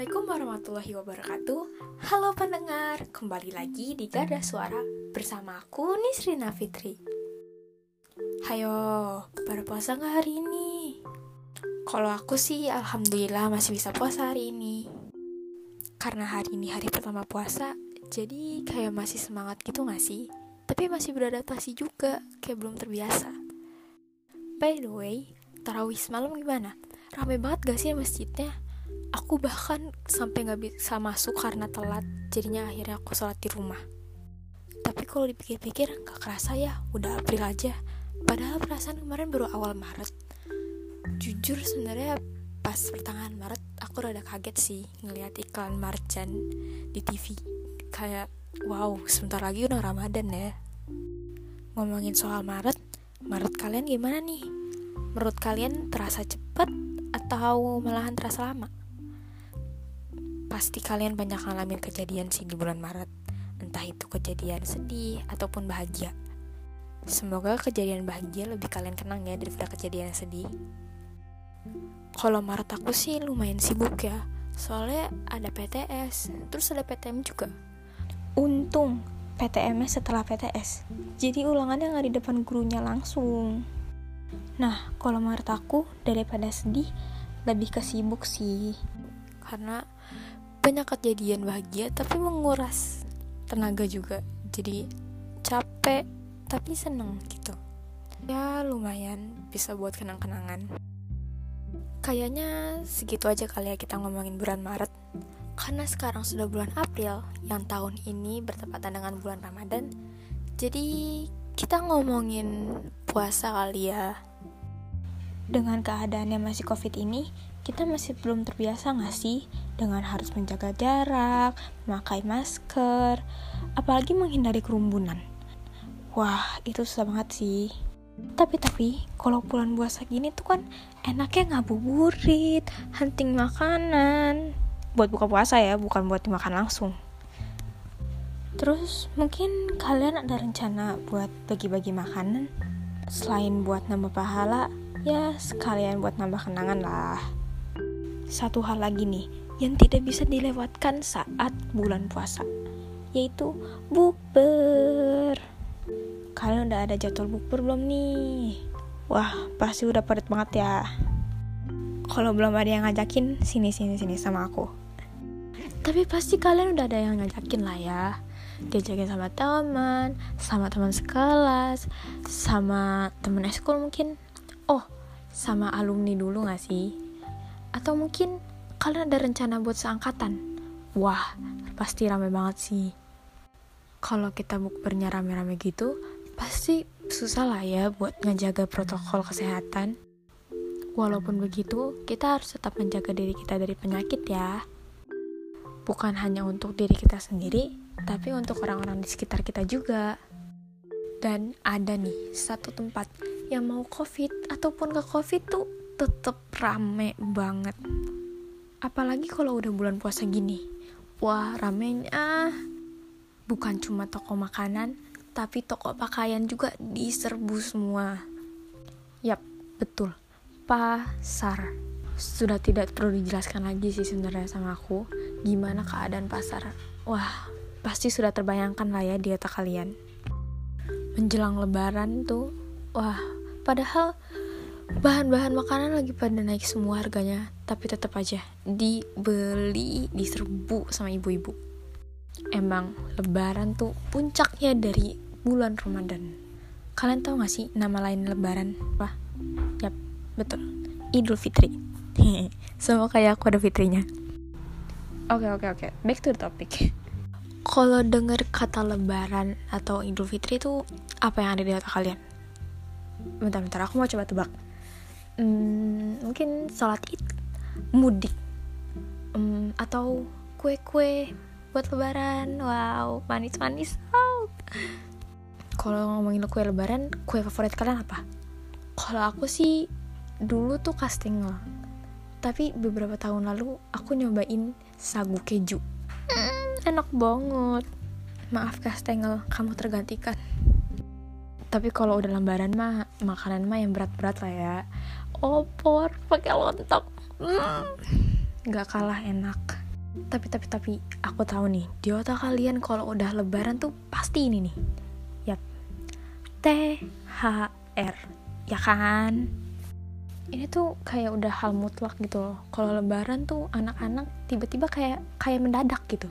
Assalamualaikum warahmatullahi wabarakatuh Halo pendengar, kembali lagi di Garda Suara Bersama aku Nisrina Fitri Hayo, pada puasa nggak hari ini? Kalau aku sih Alhamdulillah masih bisa puasa hari ini Karena hari ini hari pertama puasa Jadi kayak masih semangat gitu gak sih? Tapi masih beradaptasi juga, kayak belum terbiasa By the way, tarawih semalam gimana? Rame banget gak sih masjidnya? Aku bahkan sampai nggak bisa masuk karena telat jadinya akhirnya aku sholat di rumah. Tapi kalau dipikir-pikir nggak kerasa ya udah April aja. Padahal perasaan kemarin baru awal Maret. Jujur sebenarnya pas pertengahan Maret aku rada kaget sih ngelihat iklan Marjan di TV kayak wow sebentar lagi udah Ramadan ya. Ngomongin soal Maret Maret kalian gimana nih? Menurut kalian terasa cepat atau malahan terasa lama Pasti kalian banyak ngalamin kejadian sih di bulan Maret. Entah itu kejadian sedih ataupun bahagia. Semoga kejadian bahagia lebih kalian kenang ya daripada kejadian sedih. Kalau Maret aku sih lumayan sibuk ya. Soalnya ada PTS, terus ada PTM juga. Untung PTM setelah PTS. Jadi ulangannya nggak di depan gurunya langsung. Nah, kalau Maret aku daripada sedih, lebih ke sibuk sih. Karena banyak kejadian bahagia tapi menguras tenaga juga. Jadi capek tapi seneng gitu. Ya lumayan bisa buat kenang-kenangan. Kayaknya segitu aja kali ya kita ngomongin bulan Maret. Karena sekarang sudah bulan April yang tahun ini bertepatan dengan bulan Ramadan. Jadi kita ngomongin puasa kali ya. Dengan keadaannya masih covid ini kita masih belum terbiasa gak sih dengan harus menjaga jarak, memakai masker, apalagi menghindari kerumunan. Wah, itu susah banget sih. Tapi-tapi, kalau bulan puasa gini tuh kan enaknya ngabuburit, hunting makanan. Buat buka puasa ya, bukan buat dimakan langsung. Terus mungkin kalian ada rencana buat bagi-bagi makanan? Selain buat nambah pahala, ya sekalian buat nambah kenangan lah satu hal lagi nih yang tidak bisa dilewatkan saat bulan puasa yaitu bukber. Kalian udah ada jadwal bukber belum nih? Wah pasti udah padat banget ya. Kalau belum ada yang ngajakin sini sini sini sama aku. Tapi pasti kalian udah ada yang ngajakin lah ya. Diajakin sama teman sama teman sekelas sama teman eskul mungkin. Oh sama alumni dulu gak sih atau mungkin kalian ada rencana buat seangkatan? Wah, pasti rame banget sih. Kalau kita bukbernya rame-rame gitu, pasti susah lah ya buat ngejaga protokol kesehatan. Walaupun begitu, kita harus tetap menjaga diri kita dari penyakit ya. Bukan hanya untuk diri kita sendiri, tapi untuk orang-orang di sekitar kita juga. Dan ada nih satu tempat yang mau covid ataupun ke covid tuh tetep rame banget. Apalagi kalau udah bulan puasa gini. Wah ramenya. Bukan cuma toko makanan tapi toko pakaian juga diserbu semua. Yap betul. Pasar. Sudah tidak perlu dijelaskan lagi sih sebenarnya sama aku gimana keadaan pasar. Wah pasti sudah terbayangkan lah ya di otak kalian. Menjelang lebaran tuh wah padahal bahan-bahan makanan lagi pada naik semua harganya tapi tetap aja dibeli diserbu sama ibu-ibu. Emang lebaran tuh puncaknya dari bulan Ramadan. Kalian tahu gak sih nama lain lebaran? Apa yap betul. Idul Fitri. Sama kayak aku ada fitrinya. Oke okay, oke okay, oke. Okay. back to the topic. Kalau denger kata lebaran atau Idul Fitri itu apa yang ada di otak kalian? Bentar-bentar aku mau coba tebak hmm, mungkin sholat id mudik. Hmm, atau kue-kue buat lebaran. Wow manis-manis. Oh. kalau ngomongin kue lebaran kue favorit kalian apa? Kalau aku sih dulu tuh kastengel tapi beberapa tahun lalu aku nyobain sagu keju. Mm, enak banget. Maaf kastengel kamu tergantikan. Tapi kalau udah lembaran mah makanan mah yang berat-berat lah ya opor pakai lontong hmm, nggak kalah enak Tapi tapi tapi aku tahu nih, di otak kalian kalau udah lebaran tuh pasti ini nih. Yap. THR. Ya kan? Ini tuh kayak udah hal mutlak gitu loh. Kalau lebaran tuh anak-anak tiba-tiba kayak kayak mendadak gitu.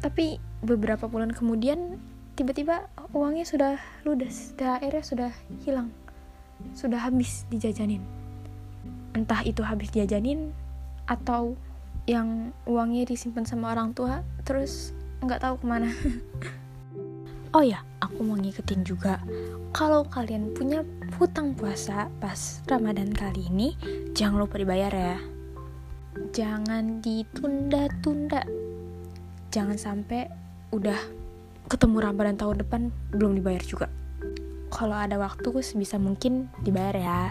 Tapi beberapa bulan kemudian tiba-tiba uangnya sudah ludes, THR-nya sudah hilang. Sudah habis dijajanin. Entah itu habis dijajanin atau yang uangnya disimpan sama orang tua terus nggak tahu ke mana. Oh ya aku mau ngikutin juga. Kalau kalian punya hutang puasa pas ramadan kali ini jangan lupa dibayar ya. Jangan ditunda-tunda. Jangan sampai udah ketemu ramadan tahun depan belum dibayar juga kalau ada waktu sebisa mungkin dibayar ya.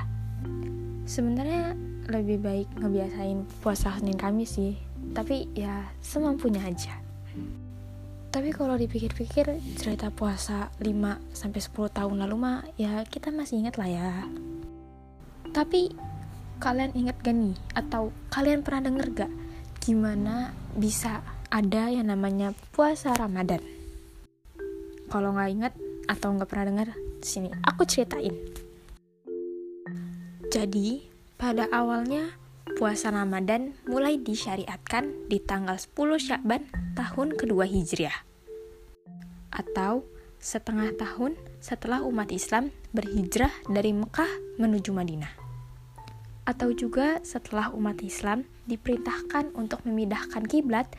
Sebenarnya lebih baik ngebiasain puasa Senin Kamis sih. Tapi ya semampunya aja. Tapi kalau dipikir-pikir cerita puasa 5 sampai 10 tahun lalu mah ya kita masih ingat lah ya. Tapi kalian ingat gak nih? Atau kalian pernah denger gak gimana bisa ada yang namanya puasa Ramadan? Kalau nggak ingat atau nggak pernah dengar sini aku ceritain jadi pada awalnya, puasa Ramadan mulai disyariatkan di tanggal 10 Syakban tahun kedua Hijriah. Atau setengah tahun setelah umat Islam berhijrah dari Mekah menuju Madinah. Atau juga setelah umat Islam diperintahkan untuk memindahkan kiblat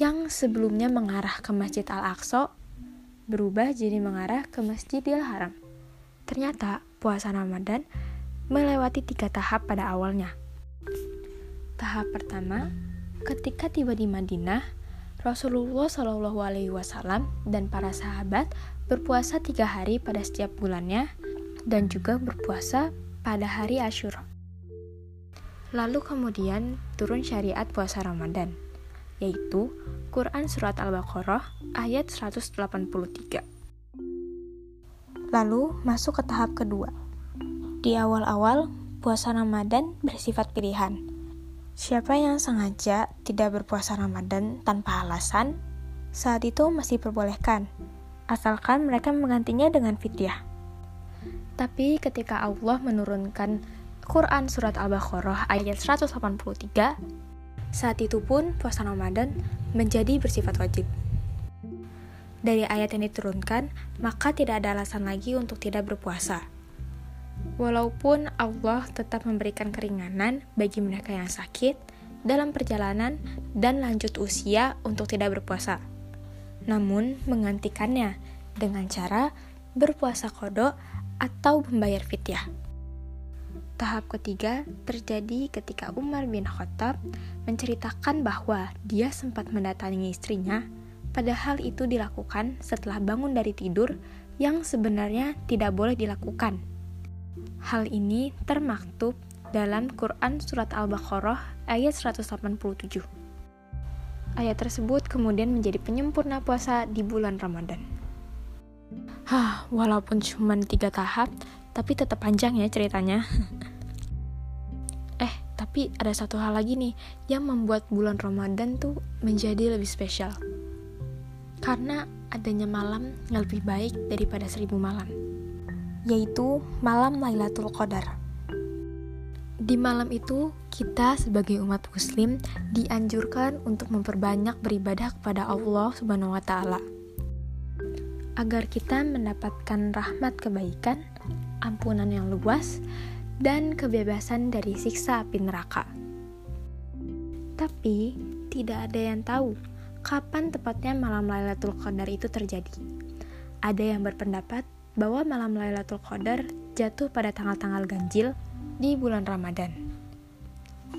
yang sebelumnya mengarah ke Masjid Al-Aqsa berubah jadi mengarah ke Masjidil Haram. Ternyata puasa Ramadan melewati tiga tahap pada awalnya. Tahap pertama, ketika tiba di Madinah, Rasulullah Shallallahu Alaihi Wasallam dan para sahabat berpuasa tiga hari pada setiap bulannya dan juga berpuasa pada hari Ashura. Lalu kemudian turun syariat puasa Ramadan, yaitu Quran Surat Al-Baqarah ayat 183. Lalu masuk ke tahap kedua, di awal-awal, puasa Ramadan bersifat pilihan. Siapa yang sengaja tidak berpuasa Ramadan tanpa alasan, saat itu masih diperbolehkan, asalkan mereka menggantinya dengan fidyah. Tapi ketika Allah menurunkan Quran Surat Al-Baqarah ayat 183, saat itu pun puasa Ramadan menjadi bersifat wajib. Dari ayat yang diturunkan, maka tidak ada alasan lagi untuk tidak berpuasa. Walaupun Allah tetap memberikan keringanan bagi mereka yang sakit dalam perjalanan dan lanjut usia untuk tidak berpuasa, namun menggantikannya dengan cara berpuasa kodok atau membayar fidyah. Tahap ketiga terjadi ketika Umar bin Khattab menceritakan bahwa dia sempat mendatangi istrinya, padahal itu dilakukan setelah bangun dari tidur yang sebenarnya tidak boleh dilakukan Hal ini termaktub dalam Quran Surat Al-Baqarah ayat 187. Ayat tersebut kemudian menjadi penyempurna puasa di bulan Ramadan. Hah, walaupun cuma tiga tahap, tapi tetap panjang ya ceritanya. tapi ada satu hal lagi nih yang membuat bulan Ramadan tuh menjadi lebih spesial. Karena adanya malam yang lebih baik daripada seribu malam yaitu malam Lailatul Qadar. Di malam itu, kita sebagai umat muslim dianjurkan untuk memperbanyak beribadah kepada Allah Subhanahu wa taala. Agar kita mendapatkan rahmat kebaikan, ampunan yang luas, dan kebebasan dari siksa api neraka. Tapi, tidak ada yang tahu kapan tepatnya malam Lailatul Qadar itu terjadi. Ada yang berpendapat bahwa malam Lailatul Qadar jatuh pada tanggal-tanggal ganjil di bulan Ramadan.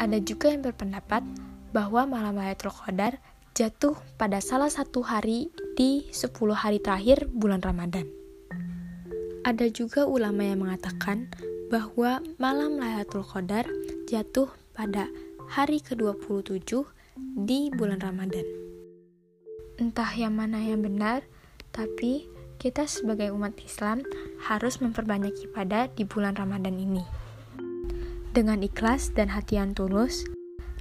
Ada juga yang berpendapat bahwa malam Lailatul Qadar jatuh pada salah satu hari di 10 hari terakhir bulan Ramadan. Ada juga ulama yang mengatakan bahwa malam Lailatul Qadar jatuh pada hari ke-27 di bulan Ramadan. Entah yang mana yang benar, tapi kita sebagai umat Islam harus memperbanyak ibadah di bulan Ramadan ini. Dengan ikhlas dan hati yang tulus,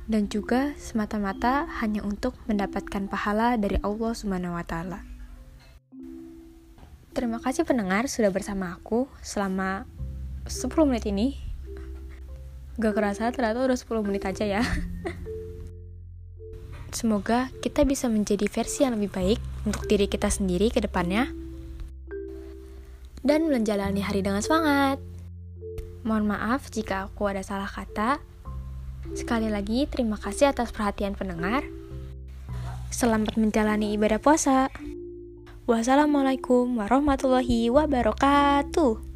dan juga semata-mata hanya untuk mendapatkan pahala dari Allah Subhanahu taala. Terima kasih pendengar sudah bersama aku selama 10 menit ini. Gak kerasa ternyata udah 10 menit aja ya. Semoga kita bisa menjadi versi yang lebih baik untuk diri kita sendiri ke depannya dan menjalani hari dengan semangat. Mohon maaf jika aku ada salah kata. Sekali lagi, terima kasih atas perhatian pendengar. Selamat menjalani ibadah puasa. Wassalamualaikum warahmatullahi wabarakatuh.